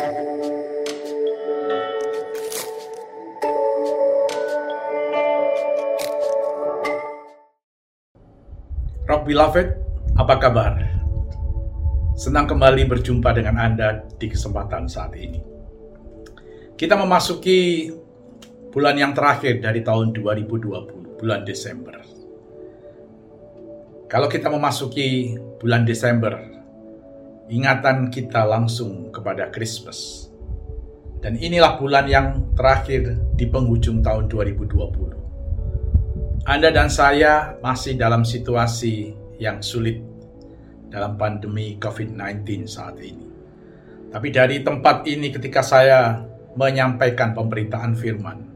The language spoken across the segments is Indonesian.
Rock Beloved, apa kabar? Senang kembali berjumpa dengan Anda di kesempatan saat ini. Kita memasuki bulan yang terakhir dari tahun 2020, bulan Desember. Kalau kita memasuki bulan Desember, ingatan kita langsung kepada Christmas. Dan inilah bulan yang terakhir di penghujung tahun 2020. Anda dan saya masih dalam situasi yang sulit dalam pandemi COVID-19 saat ini. Tapi dari tempat ini ketika saya menyampaikan pemberitaan firman,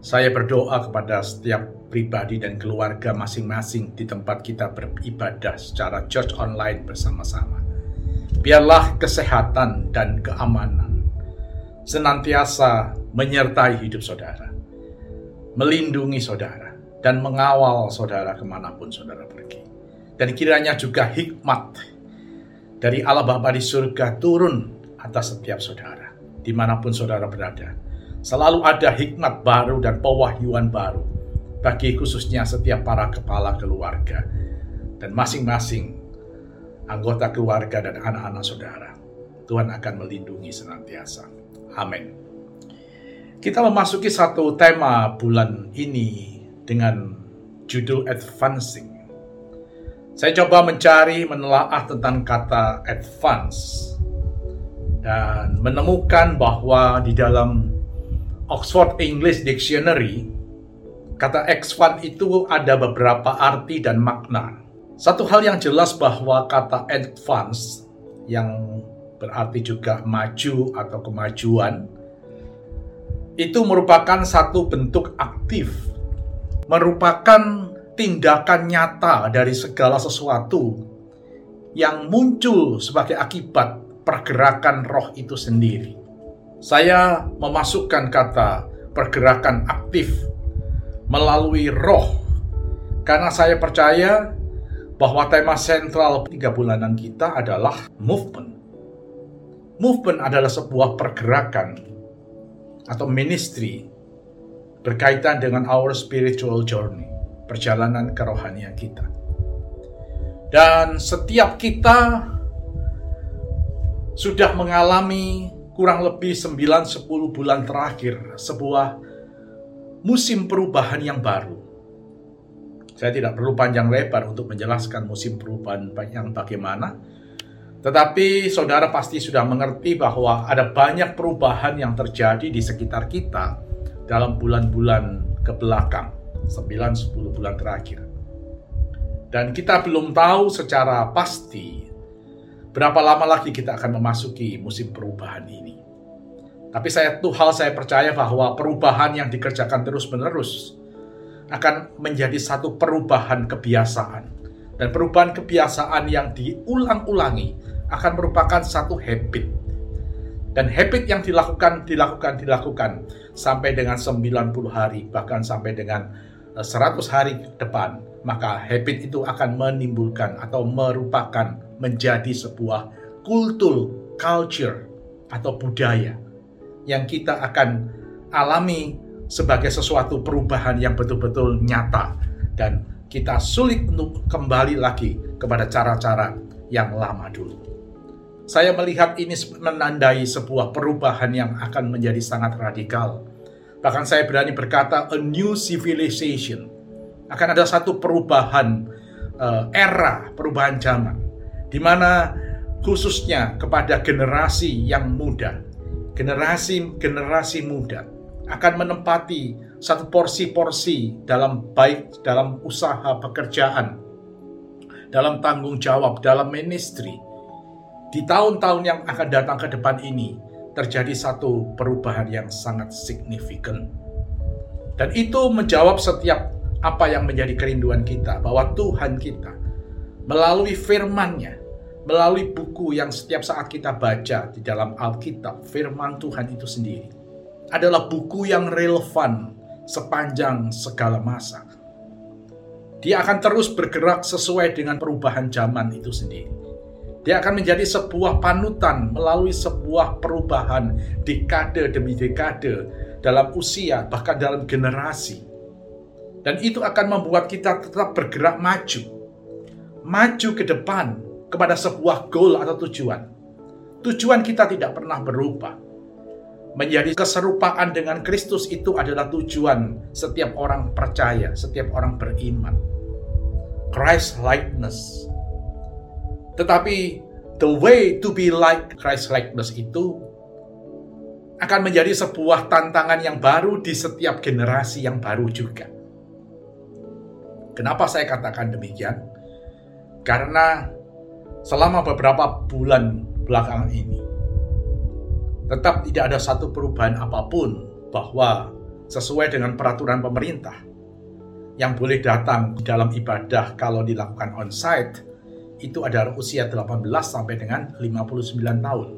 saya berdoa kepada setiap pribadi dan keluarga masing-masing di tempat kita beribadah secara church online bersama-sama. Biarlah kesehatan dan keamanan senantiasa menyertai hidup saudara, melindungi saudara, dan mengawal saudara ke mana pun saudara pergi. Dan kiranya juga hikmat dari Allah Bapa di surga turun atas setiap saudara, di mana pun saudara berada. Selalu ada hikmat baru dan pewahyuan baru bagi khususnya setiap para kepala keluarga dan masing-masing anggota keluarga dan anak-anak saudara. Tuhan akan melindungi senantiasa. Amin. Kita memasuki satu tema bulan ini dengan judul advancing. Saya coba mencari menelaah tentang kata advance dan menemukan bahwa di dalam Oxford English Dictionary kata advance itu ada beberapa arti dan makna. Satu hal yang jelas bahwa kata advance yang berarti juga maju atau kemajuan itu merupakan satu bentuk aktif merupakan tindakan nyata dari segala sesuatu yang muncul sebagai akibat pergerakan roh itu sendiri. Saya memasukkan kata pergerakan aktif melalui roh karena saya percaya bahwa tema sentral tiga bulanan kita adalah movement. Movement adalah sebuah pergerakan atau ministry berkaitan dengan our spiritual journey, perjalanan kerohanian kita. Dan setiap kita sudah mengalami kurang lebih 9-10 bulan terakhir sebuah musim perubahan yang baru. Saya tidak perlu panjang lebar untuk menjelaskan musim perubahan yang bagaimana, tetapi saudara pasti sudah mengerti bahwa ada banyak perubahan yang terjadi di sekitar kita dalam bulan-bulan ke belakang, 9-10 bulan terakhir. Dan kita belum tahu secara pasti berapa lama lagi kita akan memasuki musim perubahan ini. Tapi saya tuh hal saya percaya bahwa perubahan yang dikerjakan terus-menerus akan menjadi satu perubahan kebiasaan. Dan perubahan kebiasaan yang diulang-ulangi akan merupakan satu habit dan habit yang dilakukan, dilakukan, dilakukan sampai dengan 90 hari, bahkan sampai dengan 100 eh, hari ke depan, maka habit itu akan menimbulkan atau merupakan menjadi sebuah kultur, culture, atau budaya yang kita akan alami sebagai sesuatu perubahan yang betul-betul nyata dan kita sulit untuk kembali lagi kepada cara-cara yang lama dulu. Saya melihat ini menandai sebuah perubahan yang akan menjadi sangat radikal. Bahkan saya berani berkata a new civilization. Akan ada satu perubahan uh, era, perubahan zaman di mana khususnya kepada generasi yang muda, generasi-generasi muda akan menempati satu porsi-porsi dalam baik dalam usaha pekerjaan, dalam tanggung jawab, dalam ministry, di tahun-tahun yang akan datang ke depan ini terjadi satu perubahan yang sangat signifikan. Dan itu menjawab setiap apa yang menjadi kerinduan kita, bahwa Tuhan kita melalui firman-Nya, melalui buku yang setiap saat kita baca di dalam Alkitab, firman Tuhan itu sendiri, adalah buku yang relevan sepanjang segala masa. Dia akan terus bergerak sesuai dengan perubahan zaman itu sendiri Dia akan menjadi sebuah panutan melalui sebuah perubahan dekade demi dekade dalam usia, bahkan dalam generasi. Dan itu akan membuat kita tetap bergerak maju. Maju ke depan kepada sebuah goal atau tujuan. Tujuan kita tidak pernah berubah. Menjadi keserupaan dengan Kristus itu adalah tujuan setiap orang percaya, setiap orang beriman. Christ likeness tetapi the way to be like Christ likeness itu akan menjadi sebuah tantangan yang baru di setiap generasi yang baru juga. Kenapa saya katakan demikian? Karena selama beberapa bulan belakangan ini tetap tidak ada satu perubahan apa pun bahwa sesuai dengan peraturan pemerintah yang boleh datang di dalam ibadah kalau dilakukan on-site itu adalah usia 18 sampai dengan 59 tahun.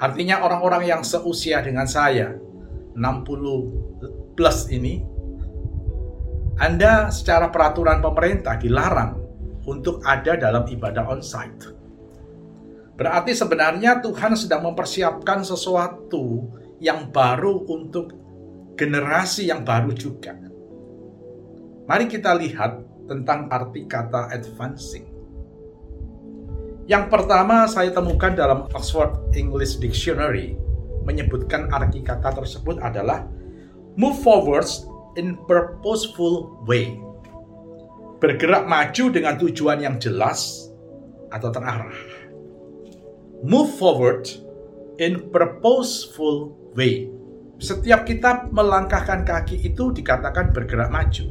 Artinya orang-orang yang seusia dengan saya, 60 plus ini, Anda secara peraturan pemerintah dilarang untuk ada dalam ibadah on-site. Berarti sebenarnya Tuhan sedang mempersiapkan sesuatu yang baru untuk generasi yang baru juga. Mari kita lihat tentang arti kata advancing. Yang pertama saya temukan dalam Oxford English Dictionary menyebutkan arti kata tersebut adalah move forwards in purposeful way. Bergerak maju dengan tujuan yang jelas atau terarah. Move forward in purposeful way. Setiap kita melangkahkan kaki itu dikatakan bergerak maju.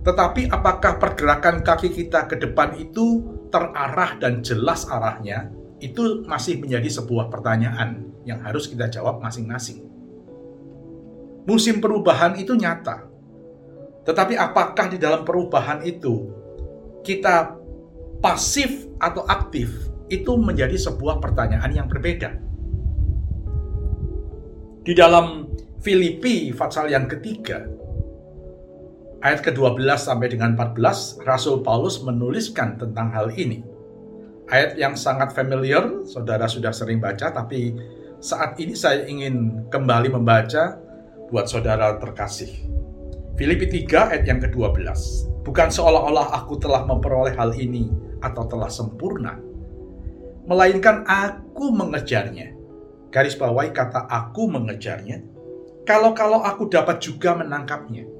Tetapi apakah pergerakan kaki kita ke depan itu terarah dan jelas arahnya, itu masih menjadi sebuah pertanyaan yang harus kita jawab masing-masing. Musim perubahan itu nyata. Tetapi apakah di dalam perubahan itu kita pasif atau aktif itu menjadi sebuah pertanyaan yang berbeda. Di dalam Filipi pasal yang ketiga, ayat ke-12 sampai dengan 14, Rasul Paulus menuliskan tentang hal ini. Ayat yang sangat familiar, saudara sudah sering baca, tapi saat ini saya ingin kembali membaca buat saudara terkasih. Filipi 3 ayat yang ke-12. Bukan seolah-olah aku telah memperoleh hal ini atau telah sempurna, melainkan aku mengejarnya. Garis bawahi kata aku mengejarnya. Kalau-kalau aku dapat juga menangkapnya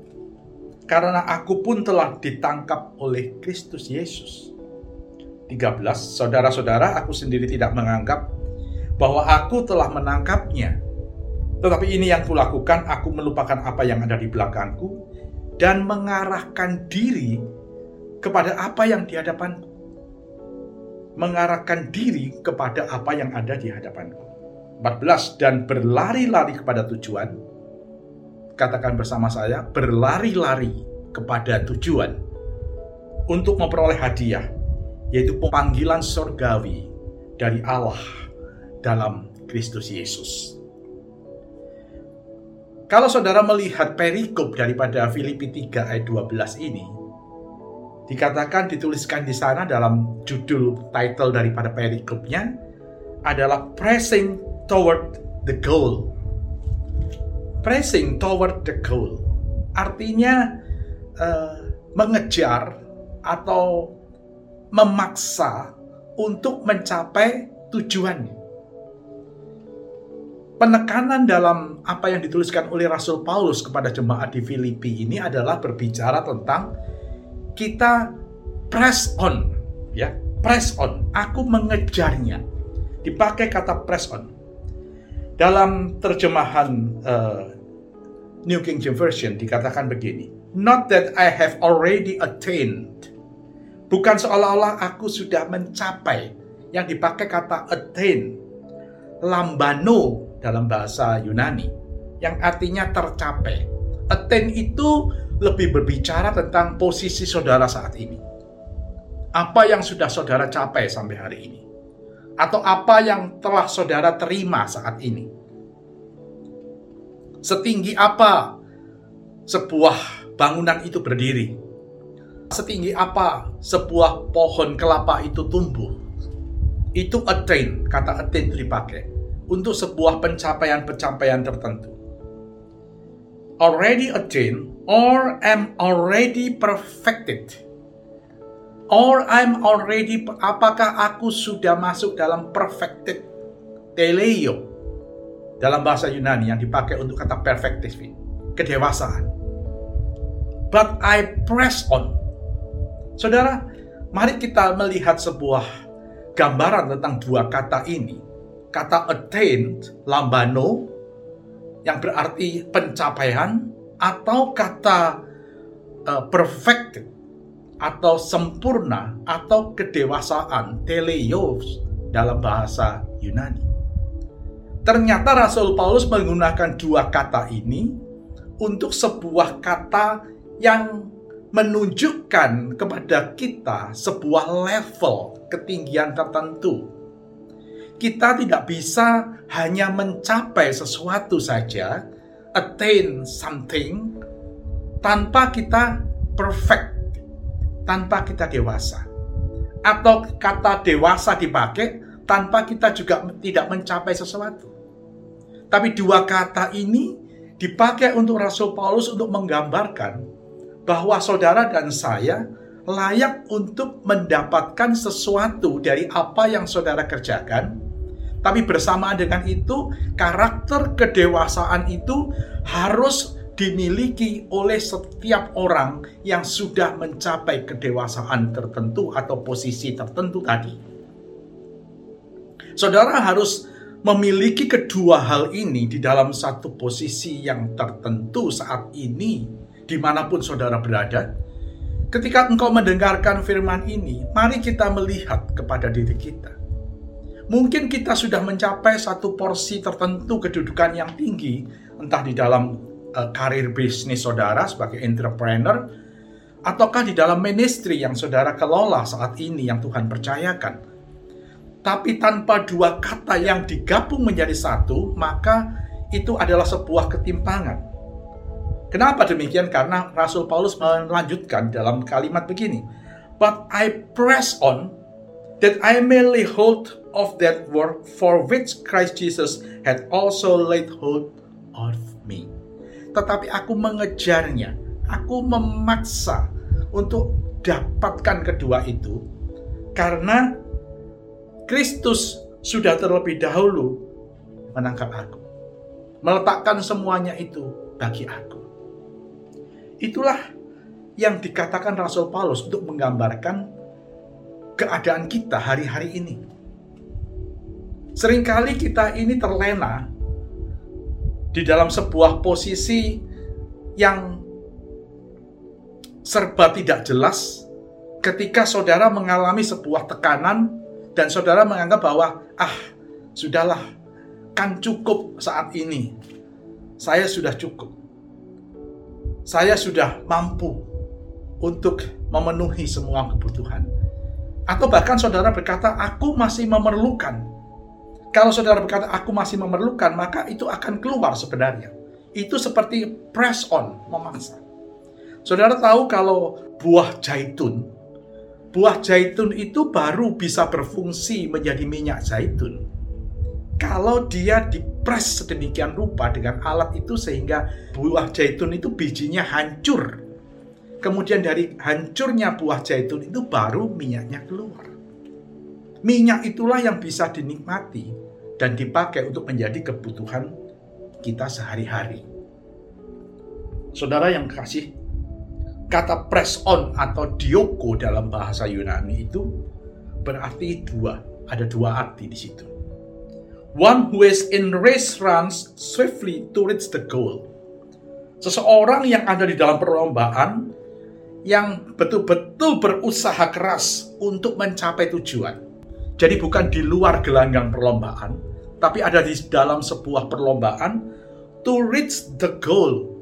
karena aku pun telah ditangkap oleh Kristus Yesus. 13. Saudara-saudara, aku sendiri tidak menganggap bahwa aku telah menangkapnya. Tetapi ini yang kulakukan, aku melupakan apa yang ada di belakangku dan mengarahkan diri kepada apa yang di hadapanku. Mengarahkan diri kepada apa yang ada di hadapanku. 14. Dan berlari-lari kepada tujuan, katakan bersama saya, berlari-lari kepada tujuan untuk memperoleh hadiah, yaitu panggilan surgawi dari Allah dalam Kristus Yesus. Kalau saudara melihat perikop daripada Filipi 3 ayat 12 ini, dikatakan dituliskan di sana dalam judul title daripada perikopnya adalah pressing toward the goal pressing toward the goal. Artinya uh, mengejar atau memaksa untuk mencapai tujuannya. Penekanan dalam apa yang dituliskan oleh Rasul Paulus kepada jemaat di Filipi ini adalah berbicara tentang kita press on, ya, press on. Aku mengejarnya. Dipakai kata press on. Dalam terjemahan uh, New King James Version dikatakan begini, Not that I have already attained. Bukan seolah-olah aku sudah mencapai. Yang dipakai kata attain. Lambano dalam bahasa Yunani. Yang artinya tercapai. Attain itu lebih berbicara tentang posisi saudara saat ini. Apa yang sudah saudara capai sampai hari ini? Atau apa yang telah saudara terima saat ini? Setinggi apa sebuah bangunan itu berdiri? Setinggi apa sebuah pohon kelapa itu tumbuh? itu attain, kata attain itu dipakai untuk sebuah pencapaian-pencapaian tertentu. Already attain or am already perfected. Or I'm already apakah aku sudah masuk dalam perfected teleio dalam bahasa Yunani yang dipakai untuk kata perfected kedewasaan. But I press on. Saudara, mari kita melihat sebuah gambaran tentang dua kata ini. Kata attain, lambano, yang berarti pencapaian, atau kata uh, perfect, atau sempurna, atau kedewasaan, teleios, dalam bahasa Yunani. Ternyata Rasul Paulus menggunakan dua kata ini untuk sebuah kata yang menunjukkan kepada kita sebuah level ketinggian tertentu. Kita tidak bisa hanya mencapai sesuatu saja, attain something, tanpa kita perfect, tanpa kita dewasa. Atau kata dewasa dipakai tanpa kita juga tidak mencapai sesuatu. Tapi dua kata ini dipakai untuk Rasul Paulus untuk menggambarkan bahwa saudara dan saya layak untuk mendapatkan sesuatu dari apa yang saudara kerjakan. Tapi bersamaan dengan itu, karakter kedewasaan itu harus dimiliki oleh setiap orang yang sudah mencapai kedewasaan tertentu atau posisi tertentu tadi. Saudara harus memiliki kedua hal ini di dalam satu posisi yang tertentu saat ini di mana pun saudara berada, ketika engkau mendengarkan firman ini, mari kita melihat kepada diri kita. Mungkin kita sudah mencapai satu porsi tertentu kedudukan yang tinggi, entah di dalam uh, karir bisnis saudara sebagai entrepreneur, ataukah di dalam ministry yang saudara kelola saat ini yang Tuhan percayakan. Tapi tanpa dua kata yang digabung menjadi satu, maka itu adalah sebuah ketimpangan Kenapa demikian? Karena Rasul Paulus melanjutkan dalam kalimat begini. But I press on that I may lay hold of that work for which Christ Jesus had also laid hold of me. Tetapi aku mengejarnya, aku memaksa untuk dapatkan kedua itu karena Kristus sudah terlebih dahulu menangkap aku. Meletakkan semuanya itu bagi aku. Itulah yang dikatakan Rasul Paulus untuk menggambarkan keadaan kita hari-hari ini. Seringkali kita ini terlena di dalam sebuah posisi yang serba tidak jelas ketika saudara mengalami sebuah tekanan dan saudara menganggap bahwa ah sudahlah kan cukup saat ini saya sudah cukup saya sudah mampu untuk memenuhi semua kebutuhan. Atau bahkan saudara berkata, aku masih memerlukan. Kalau saudara berkata, aku masih memerlukan, maka itu akan keluar sebenarnya. Itu seperti press on, memaksa. Saudara tahu kalau buah zaitun, buah zaitun itu baru bisa berfungsi menjadi minyak zaitun kalau dia dipres sedemikian rupa dengan alat itu sehingga buah zaitun itu bijinya hancur. Kemudian dari hancurnya buah zaitun itu baru minyaknya keluar. Minyak itulah yang bisa dinikmati dan dipakai untuk menjadi kebutuhan kita sehari-hari. Saudara yang kasih, kata press on atau dioko dalam bahasa Yunani itu berarti dua, ada dua arti di situ. One who is in race runs swiftly to reach the goal. Seseorang yang ada di dalam perlombaan yang betul-betul berusaha keras untuk mencapai tujuan. Jadi bukan di luar gelanggang perlombaan, tapi ada di dalam sebuah perlombaan to reach the goal.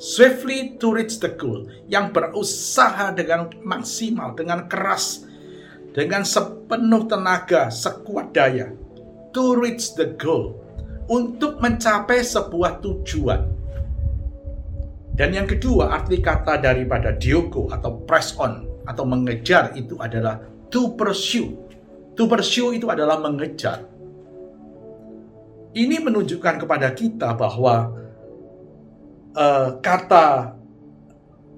Swiftly to reach the goal. Yang berusaha dengan maksimal, dengan keras, dengan sepenuh tenaga, sekuat daya to reach the goal, untuk mencapai sebuah tujuan. Dan yang kedua, arti kata daripada dioko atau press on atau mengejar itu adalah to pursue. To pursue itu adalah mengejar. Ini menunjukkan kepada kita bahwa uh, kata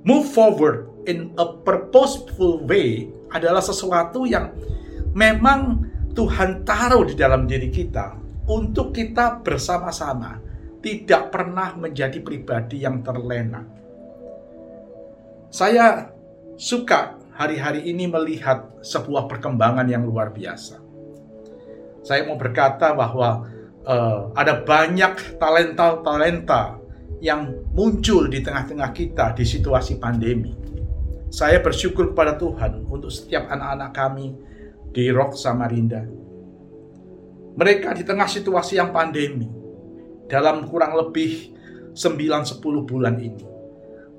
move forward in a purposeful way adalah sesuatu yang memang Tuhan taruh di dalam diri kita untuk kita bersama-sama tidak pernah menjadi pribadi yang terlena. Saya suka hari-hari ini melihat sebuah perkembangan yang luar biasa. Saya mau berkata bahwa uh, ada banyak talenta-talenta yang muncul di tengah-tengah kita di situasi pandemi. Saya bersyukur kepada Tuhan untuk setiap anak-anak kami di Rock Samarinda. Mereka di tengah situasi yang pandemi, dalam kurang lebih 9-10 bulan ini,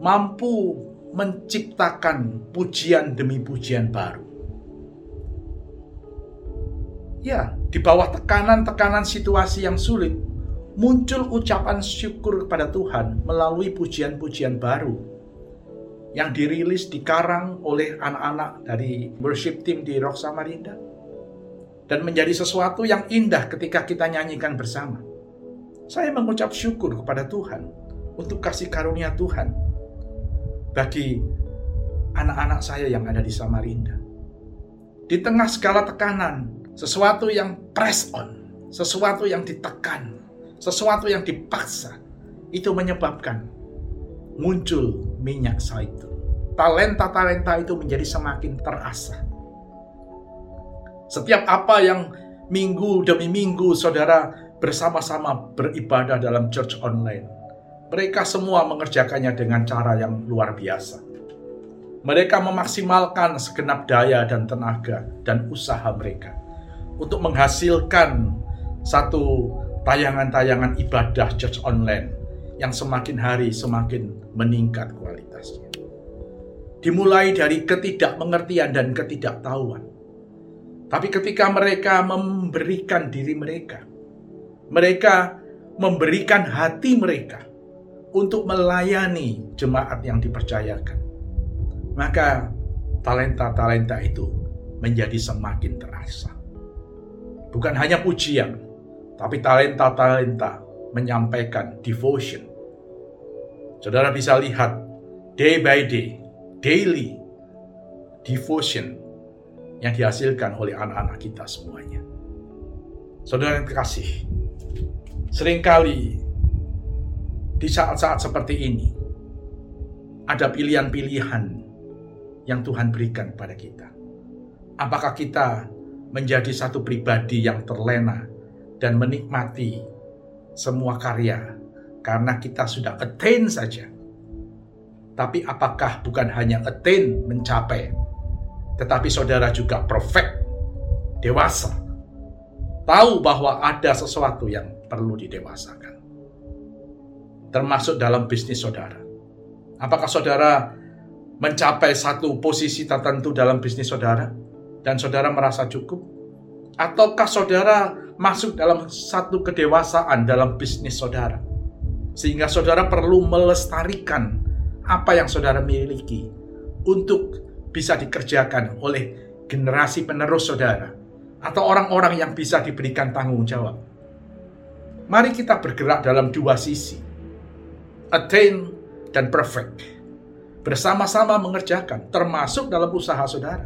mampu menciptakan pujian demi pujian baru. Ya, di bawah tekanan-tekanan situasi yang sulit, muncul ucapan syukur kepada Tuhan melalui pujian-pujian baru yang dirilis dikarang oleh anak-anak dari worship team di Rock Samarinda dan menjadi sesuatu yang indah ketika kita nyanyikan bersama. Saya mengucap syukur kepada Tuhan untuk kasih karunia Tuhan bagi anak-anak saya yang ada di Samarinda. Di tengah segala tekanan, sesuatu yang press on, sesuatu yang ditekan, sesuatu yang dipaksa, itu menyebabkan muncul minyak zaitun. Talenta-talenta itu menjadi semakin terasa. Setiap apa yang minggu demi minggu saudara bersama-sama beribadah dalam church online. Mereka semua mengerjakannya dengan cara yang luar biasa. Mereka memaksimalkan segenap daya dan tenaga dan usaha mereka untuk menghasilkan satu tayangan-tayangan ibadah church online yang semakin hari semakin meningkat kualitasnya. Dimulai dari ketidakmengertian dan ketidaktahuan. Tapi ketika mereka memberikan diri mereka, mereka memberikan hati mereka untuk melayani jemaat yang dipercayakan. Maka talenta-talenta itu menjadi semakin terasa. Bukan hanya pujian, tapi talenta-talenta menyampaikan devotion, Saudara bisa lihat day by day, daily devotion yang dihasilkan oleh anak-anak kita semuanya. Saudara yang terkasih, sering kali di saat-saat seperti ini ada pilihan-pilihan yang Tuhan berikan kepada kita. Apakah kita menjadi satu pribadi yang terlena dan menikmati semua karya karena kita sudah attain saja. Tapi apakah bukan hanya attain mencapai, tetapi saudara juga perfect, dewasa, tahu bahwa ada sesuatu yang perlu didewasakan. Termasuk dalam bisnis saudara. Apakah saudara mencapai satu posisi tertentu dalam bisnis saudara dan saudara merasa cukup? Ataukah saudara masuk dalam satu kedewasaan dalam bisnis saudara? Sehingga saudara perlu melestarikan apa yang saudara miliki untuk bisa dikerjakan oleh generasi penerus saudara atau orang-orang yang bisa diberikan tanggung jawab. Mari kita bergerak dalam dua sisi, attain dan perfect. Bersama-sama mengerjakan, termasuk dalam usaha saudara.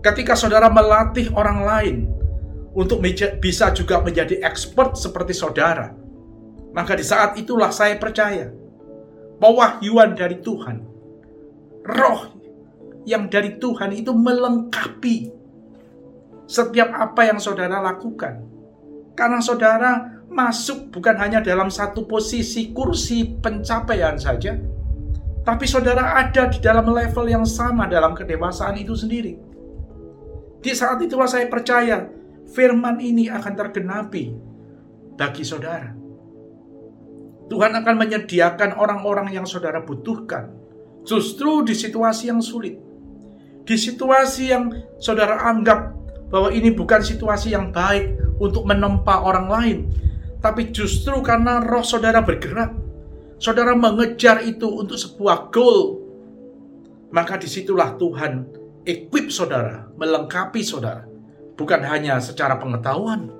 Ketika saudara melatih orang lain untuk bisa juga menjadi expert seperti saudara, maka di saat itulah saya percaya pewahyuan dari Tuhan, roh yang dari Tuhan itu melengkapi setiap apa yang saudara lakukan. Karena saudara masuk bukan hanya dalam satu posisi kursi pencapaian saja, tapi saudara ada di dalam level yang sama dalam kedewasaan itu sendiri. Di saat itulah saya percaya firman ini akan tergenapi bagi saudara. Tuhan akan menyediakan orang-orang yang saudara butuhkan. Justru di situasi yang sulit. Di situasi yang saudara anggap bahwa ini bukan situasi yang baik untuk menempa orang lain. Tapi justru karena roh saudara bergerak. Saudara mengejar itu untuk sebuah goal. Maka di situlah Tuhan equip saudara, melengkapi saudara bukan hanya secara pengetahuan,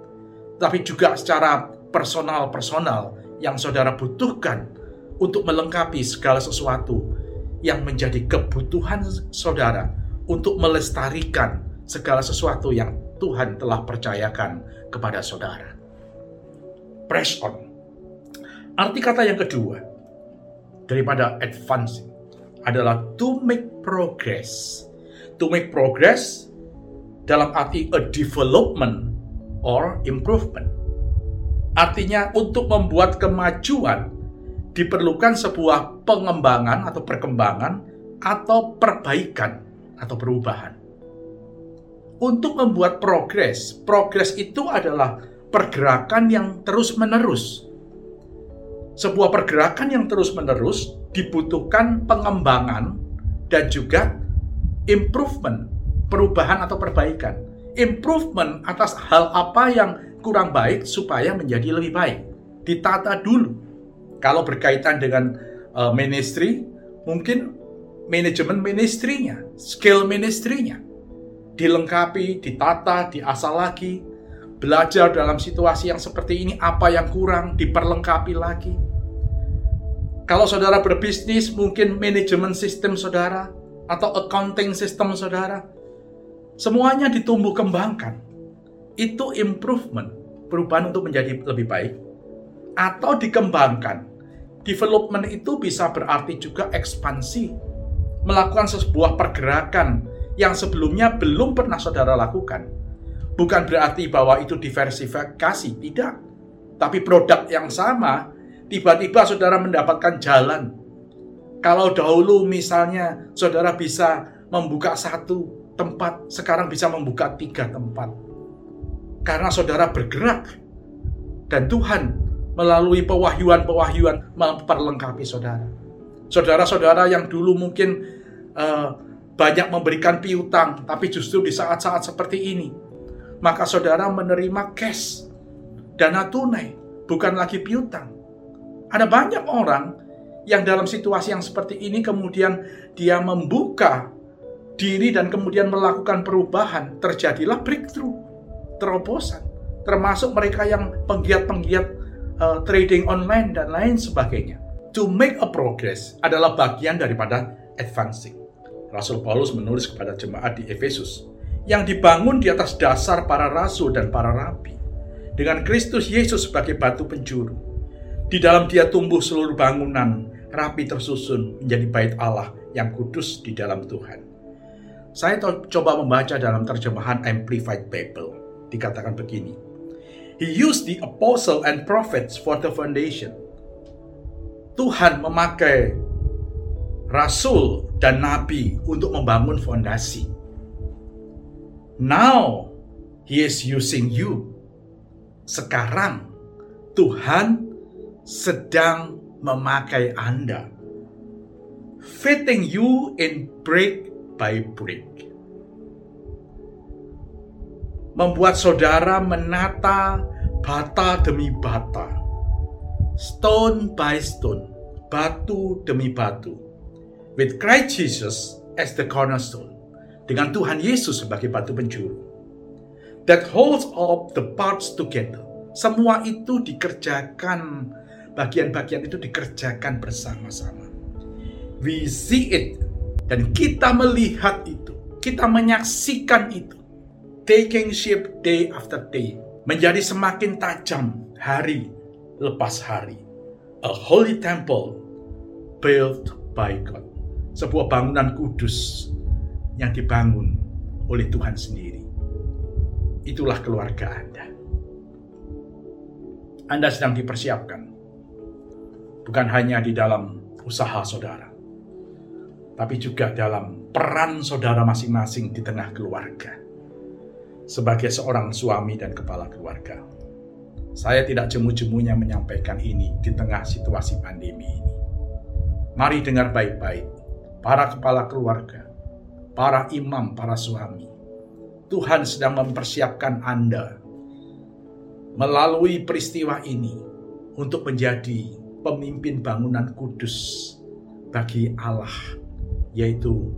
tapi juga secara personal-personal yang saudara butuhkan untuk melengkapi segala sesuatu yang menjadi kebutuhan saudara untuk melestarikan segala sesuatu yang Tuhan telah percayakan kepada saudara. Press on. Arti kata yang kedua daripada advancing adalah to make progress. To make progress dalam arti a development or improvement. Artinya untuk membuat kemajuan diperlukan sebuah pengembangan atau perkembangan atau perbaikan atau perubahan. Untuk membuat progres, progres itu adalah pergerakan yang terus-menerus. Sebuah pergerakan yang terus-menerus dibutuhkan pengembangan dan juga improvement, perubahan atau perbaikan. Improvement atas hal apa yang kurang baik supaya menjadi lebih baik. Ditata dulu. Kalau berkaitan dengan uh, ministry, mungkin manajemen ministrinya, skill ministrinya dilengkapi, ditata, diasah lagi, belajar dalam situasi yang seperti ini apa yang kurang diperlengkapi lagi. Kalau saudara berbisnis, mungkin manajemen sistem saudara atau accounting sistem saudara, semuanya ditumbuh kembangkan itu improvement, perubahan untuk menjadi lebih baik, atau dikembangkan. Development itu bisa berarti juga ekspansi, melakukan sebuah pergerakan yang sebelumnya belum pernah saudara lakukan. Bukan berarti bahwa itu diversifikasi, tidak. Tapi produk yang sama, tiba-tiba saudara mendapatkan jalan. Kalau dahulu misalnya saudara bisa membuka satu tempat, sekarang bisa membuka tiga tempat karena saudara bergerak dan Tuhan melalui pewahyuan-pewahyuan memperlengkapi saudara. Saudara-saudara yang dulu mungkin uh, banyak memberikan piutang, tapi justru di saat-saat seperti ini, maka saudara menerima cash, dana tunai, bukan lagi piutang. Ada banyak orang yang dalam situasi yang seperti ini kemudian dia membuka diri dan kemudian melakukan perubahan, terjadilah breakthrough terobosan, termasuk mereka yang penggiat-penggiat uh, trading online dan lain sebagainya. To make a progress adalah bagian daripada advancing. Rasul Paulus menulis kepada jemaat di Efesus yang dibangun di atas dasar para rasul dan para rabi dengan Kristus Yesus sebagai batu penjuru. Di dalam dia tumbuh seluruh bangunan rapi tersusun menjadi bait Allah yang kudus di dalam Tuhan. Saya coba membaca dalam terjemahan Amplified Bible dikatakan begini. He used the apostle and prophets for the foundation. Tuhan memakai rasul dan nabi untuk membangun fondasi. Now he is using you. Sekarang Tuhan sedang memakai Anda. Fitting you in brick by brick membuat saudara menata bata demi bata, stone by stone, batu demi batu, with Christ Jesus as the cornerstone, dengan Tuhan Yesus sebagai batu penjuru, that holds all the parts together. Semua itu dikerjakan, bagian-bagian itu dikerjakan bersama-sama. We see it, dan kita melihat itu, kita menyaksikan itu taking shape day after day, menjadi semakin tajam hari lepas hari. A holy temple built by God. Sebuah bangunan kudus yang dibangun oleh Tuhan sendiri. Itulah keluarga Anda. Anda sedang dipersiapkan. Bukan hanya di dalam usaha saudara, tapi juga dalam peran saudara masing-masing di tengah keluarga sebagai seorang suami dan kepala keluarga. Saya tidak jemu-jemunya menyampaikan ini di tengah situasi pandemi ini. Mari dengar baik-baik, para kepala keluarga, para imam, para suami. Tuhan sedang mempersiapkan Anda melalui peristiwa ini untuk menjadi pemimpin bangunan kudus bagi Allah, yaitu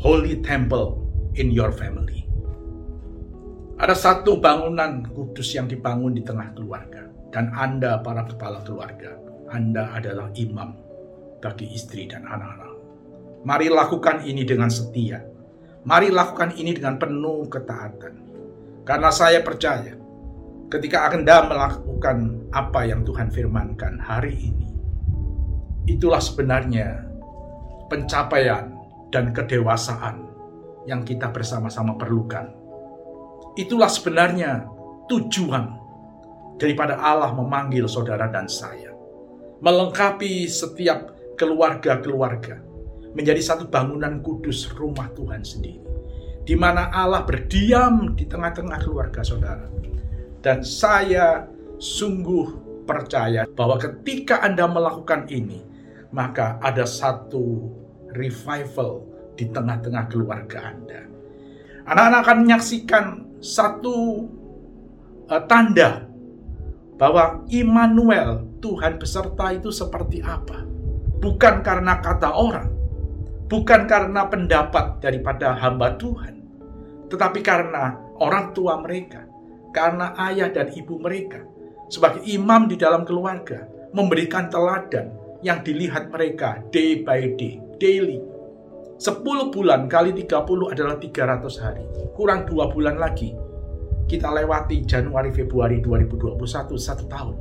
Holy Temple in your family Ada satu bangunan kudus yang dibangun di tengah keluarga. Dan Anda para kepala keluarga, Anda adalah imam bagi istri dan anak-anak. Mari lakukan ini dengan setia. Mari lakukan ini dengan penuh ketaatan. Karena saya percaya, ketika Anda melakukan apa yang Tuhan firmankan hari ini, itulah sebenarnya pencapaian dan kedewasaan yang kita bersama-sama perlukan Itulah sebenarnya tujuan daripada Allah memanggil saudara dan saya. Melengkapi setiap keluarga-keluarga menjadi satu bangunan kudus rumah Tuhan sendiri. Di mana Allah berdiam di tengah-tengah keluarga saudara. Dan saya sungguh percaya bahwa ketika Anda melakukan ini, maka ada satu revival di tengah-tengah keluarga Anda. Anak-anak akan menyaksikan satu uh, tanda bahwa Immanuel, Tuhan beserta itu seperti apa. Bukan karena kata orang, bukan karena pendapat daripada hamba Tuhan, tetapi karena orang tua mereka, karena ayah dan ibu mereka, sebagai imam di dalam keluarga, memberikan teladan yang dilihat mereka day by day, daily, 10 bulan kali 30 adalah 300 hari. Kurang dua bulan lagi. Kita lewati Januari Februari 2021 satu tahun.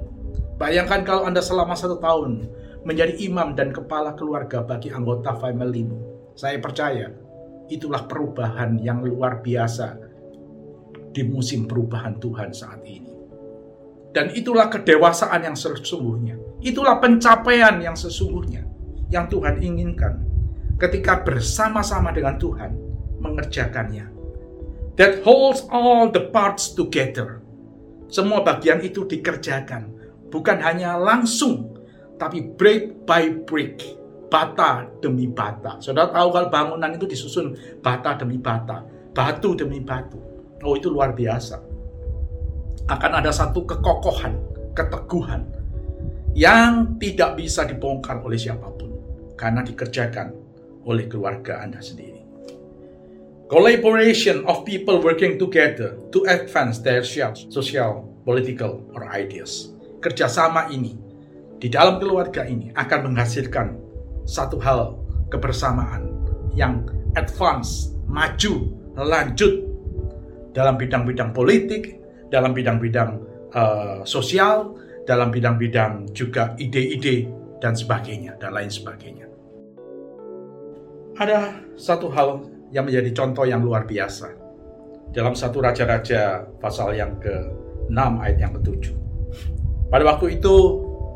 Bayangkan kalau Anda selama satu tahun menjadi imam dan kepala keluarga bagi anggota family Saya percaya itulah perubahan yang luar biasa di musim perubahan Tuhan saat ini. Dan itulah kedewasaan yang sesungguhnya. Itulah pencapaian yang sesungguhnya yang Tuhan inginkan ketika bersama-sama dengan Tuhan mengerjakannya. That holds all the parts together. Semua bagian itu dikerjakan, bukan hanya langsung, tapi break by break, bata demi bata. Saudara tahu kalau bangunan itu disusun bata demi bata, batu demi batu. Oh itu luar biasa. Akan ada satu kekokohan, keteguhan yang tidak bisa dibongkar oleh siapa pun karena dikerjakan oleh keluarga Anda sendiri. Collaboration of people working together to advance their social, political, or ideas. Kerjasama ini di dalam keluarga ini akan menghasilkan satu hal kebersamaan yang advance, maju, lanjut dalam bidang-bidang politik, dalam bidang-bidang uh, sosial, dalam bidang-bidang juga ide-ide dan sebagainya dan lain sebagainya. Ada satu hal yang menjadi contoh yang luar biasa. Dalam satu Raja-Raja pasal yang ke-6 ayat yang ke-7. Pada waktu itu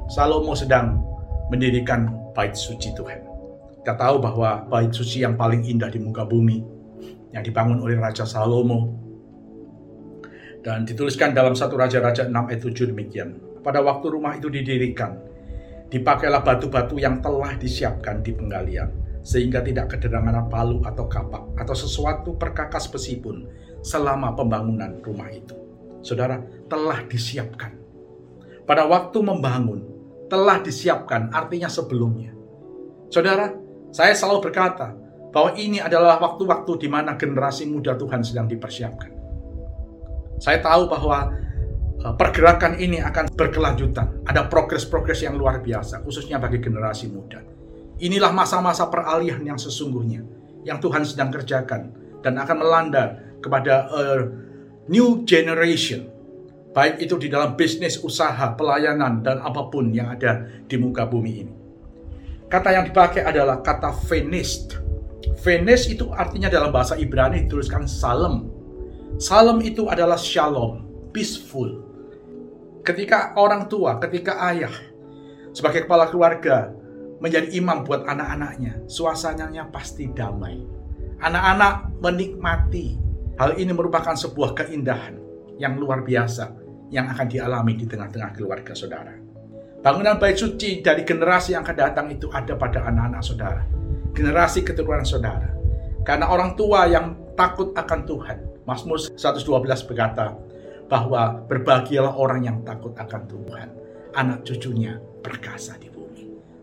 Salomo sedang mendirikan bait suci Tuhan. Kita tahu bahwa bait suci yang paling indah di muka bumi yang dibangun oleh Raja Salomo dan dituliskan dalam satu Raja-Raja 6 ayat 7 demikian. Pada waktu rumah itu didirikan, dipakailah batu-batu yang telah disiapkan di penggalian sehingga tidak kederangan palu atau kapak atau sesuatu perkakas besi pun selama pembangunan rumah itu. Saudara, telah disiapkan. Pada waktu membangun, telah disiapkan artinya sebelumnya. Saudara, saya selalu berkata bahwa ini adalah waktu-waktu di mana generasi muda Tuhan sedang dipersiapkan. Saya tahu bahwa eh, pergerakan ini akan berkelanjutan. Ada progres-progres yang luar biasa, khususnya bagi generasi muda Inilah masa-masa peralihan yang sesungguhnya yang Tuhan sedang kerjakan dan akan melanda kepada a new generation baik itu di dalam bisnis, usaha, pelayanan dan apa pun yang ada di muka bumi ini. Kata yang dipakai adalah kata finished. Finished itu artinya dalam bahasa Ibrani dituliskan salem. Salem itu adalah shalom, peaceful. Ketika orang tua, ketika ayah sebagai kepala keluarga menjadi imam buat anak-anaknya, suasananya pasti damai. Anak-anak menikmati. Hal ini merupakan sebuah keindahan yang luar biasa yang akan dialami di tengah-tengah keluarga saudara. Bangunan bait suci dari generasi yang akan datang itu ada pada anak-anak saudara. Generasi keturunan saudara. Karena orang tua yang takut akan Tuhan. Mazmur 112 berkata bahwa berbahagialah orang yang takut akan Tuhan. Anak cucunya perkasa di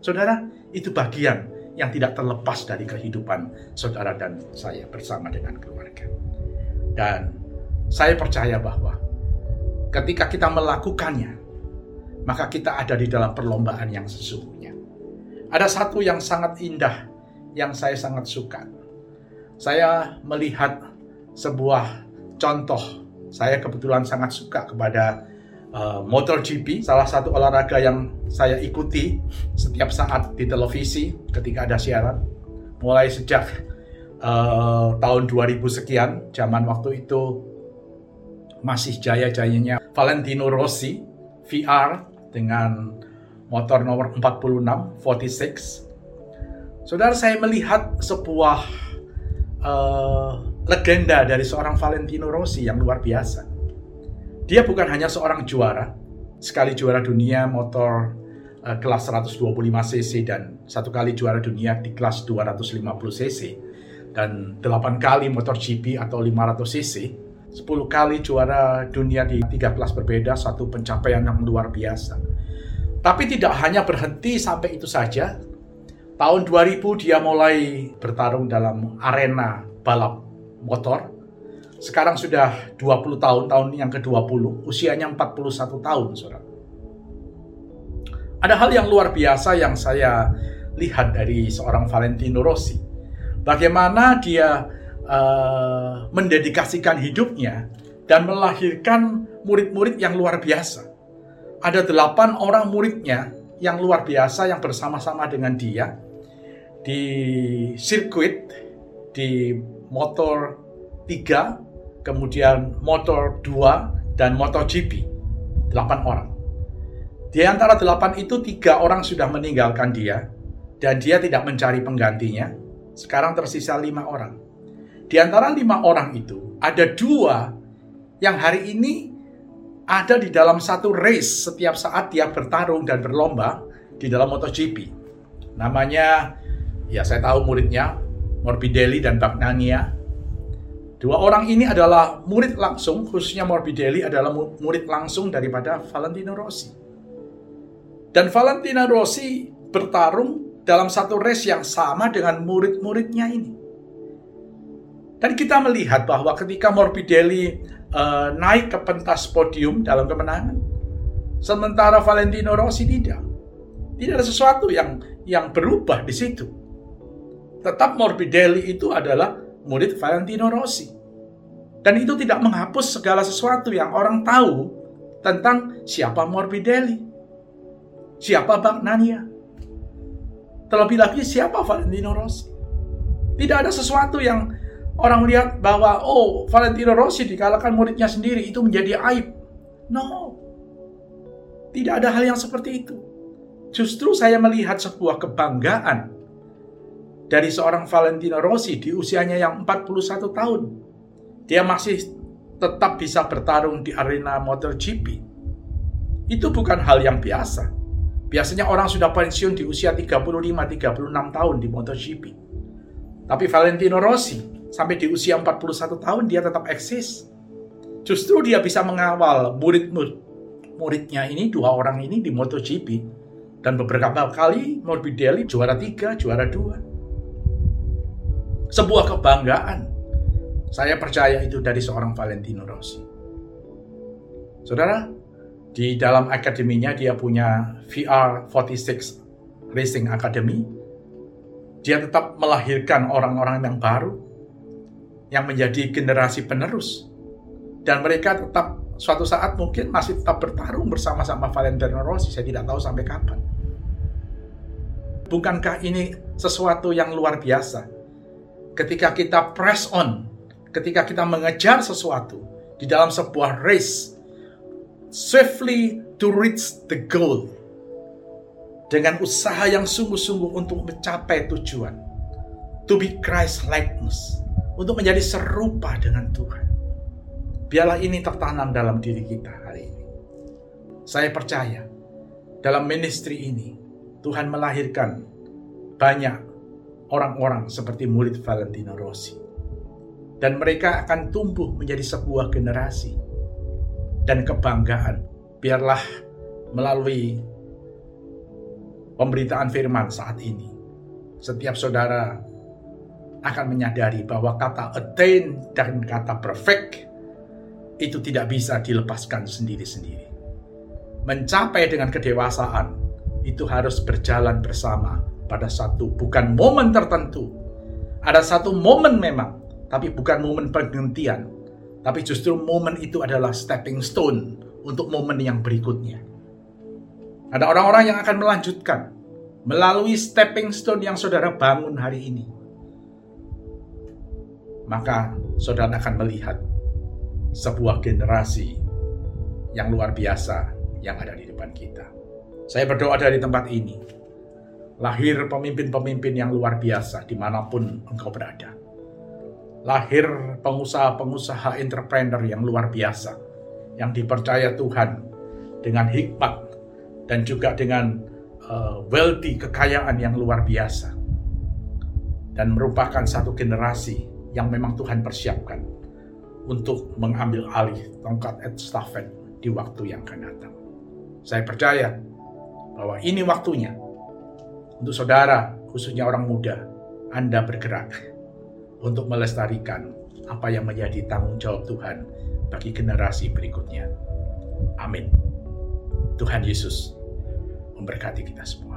Saudara, itu bagian yang tidak terlepas dari kehidupan saudara dan saya bersama dengan keluarga. Dan saya percaya bahwa ketika kita melakukannya, maka kita ada di dalam perlombaan yang sesungguhnya. Ada satu yang sangat indah yang saya sangat suka. Saya melihat sebuah contoh. Saya kebetulan sangat suka kepada uh, MotoGP, salah satu olahraga yang saya ikuti setiap saat di televisi ketika ada siaran. Mulai sejak uh, tahun 2000 sekian, zaman waktu itu masih jaya-jayanya Valentino Rossi, VR dengan motor nomor 46, 46. Saudara saya melihat sebuah uh, legenda dari seorang Valentino Rossi yang luar biasa. Dia bukan hanya seorang juara, sekali juara dunia motor uh, kelas 125 cc dan satu kali juara dunia di kelas 250 cc dan 8 kali motor GP atau 500 cc 10 kali juara dunia di tiga kelas berbeda, satu pencapaian yang luar biasa. Tapi tidak hanya berhenti sampai itu saja. Tahun 2000 dia mulai bertarung dalam arena balap motor. Sekarang sudah 20 tahun, tahun yang ke-20, usianya 41 tahun, Saudara. Ada hal yang luar biasa yang saya lihat dari seorang Valentino Rossi. Bagaimana dia uh, mendedikasikan hidupnya dan melahirkan murid-murid yang luar biasa. Ada delapan orang muridnya yang luar biasa yang bersama-sama dengan dia di sirkuit di motor 3, kemudian motor 2 dan motor GP. 8 orang. Di antara delapan itu tiga orang sudah meninggalkan dia dan dia tidak mencari penggantinya. Sekarang tersisa lima orang. Di antara lima orang itu, ada dua yang hari ini ada di dalam satu race setiap saat dia bertarung dan berlomba di dalam MotoGP. Namanya, ya saya tahu muridnya, Morbidelli dan Bagnania. Dua orang ini adalah murid langsung, khususnya Morbidelli adalah murid langsung daripada Valentino Rossi. Dan Valentino Rossi bertarung dalam satu race yang sama dengan murid-muridnya ini. Dan kita melihat bahwa ketika Morbidelli uh, naik ke pentas podium dalam kemenangan, sementara Valentino Rossi tidak. Tidak ada sesuatu yang yang berubah di situ. Tetap Morbidelli itu adalah murid Valentino Rossi. Dan itu tidak menghapus segala sesuatu yang orang tahu tentang siapa Morbidelli, siapa Nania, terlebih lagi siapa Valentino Rossi. Tidak ada sesuatu yang orang melihat bahwa oh Valentino Rossi dikalahkan muridnya sendiri itu menjadi aib. No. Tidak ada hal yang seperti itu. Justru saya melihat sebuah kebanggaan dari seorang Valentino Rossi di usianya yang 41 tahun. Dia masih tetap bisa bertarung di arena MotoGP. Itu bukan hal yang biasa. Biasanya orang sudah pensiun di usia 35-36 tahun di MotoGP. Tapi Valentino Rossi sampai di usia 41 tahun dia tetap eksis. Justru dia bisa mengawal murid-muridnya ini, dua orang ini di MotoGP. Dan beberapa kali Morbidelli juara tiga, juara dua. Sebuah kebanggaan. Saya percaya itu dari seorang Valentino Rossi. Saudara, di dalam akademinya dia punya VR46 Racing Academy. Dia tetap melahirkan orang-orang yang baru, yang menjadi generasi penerus. Dan mereka tetap suatu saat mungkin masih tetap bertarung bersama-sama Valentino Rossi. Saya tidak tahu sampai kapan. Bukankah ini sesuatu yang luar biasa? Ketika kita press on, ketika kita mengejar sesuatu di dalam sebuah race, swiftly to reach the goal, dengan usaha yang sungguh-sungguh untuk mencapai tujuan, to be Christ likeness, untuk menjadi serupa dengan Tuhan. Biarlah ini tertanam dalam diri kita hari ini. Saya percaya dalam ministry ini Tuhan melahirkan banyak orang-orang seperti murid Valentino Rossi. Dan mereka akan tumbuh menjadi sebuah generasi dan kebanggaan. Biarlah melalui pemberitaan firman saat ini, setiap saudara akan menyadari bahwa kata attain dan kata perfect itu tidak bisa dilepaskan sendiri-sendiri. Mencapai dengan kedewasaan itu harus berjalan bersama pada satu bukan momen tertentu. Ada satu momen memang, tapi bukan momen penghentian. Tapi justru momen itu adalah stepping stone untuk momen yang berikutnya. Ada orang-orang yang akan melanjutkan melalui stepping stone yang saudara bangun hari ini. Maka saudara akan melihat sebuah generasi yang luar biasa yang ada di depan kita. Saya berdoa dari tempat ini, lahir pemimpin-pemimpin yang luar biasa di mana pun engkau berada. Lahir pengusaha-pengusaha entrepreneur yang luar biasa, yang dipercaya Tuhan dengan hikmat dan juga dengan uh, wealthy, kekayaan yang luar biasa. Dan merupakan satu generasi yang memang Tuhan persiapkan untuk mengambil alih tongkat estafet di waktu yang akan datang. Saya percaya bahwa ini waktunya untuk saudara, khususnya orang muda, Anda bergerak untuk melestarikan apa yang menjadi tanggung jawab Tuhan bagi generasi berikutnya. Amin. Tuhan Yesus memberkati kita semua.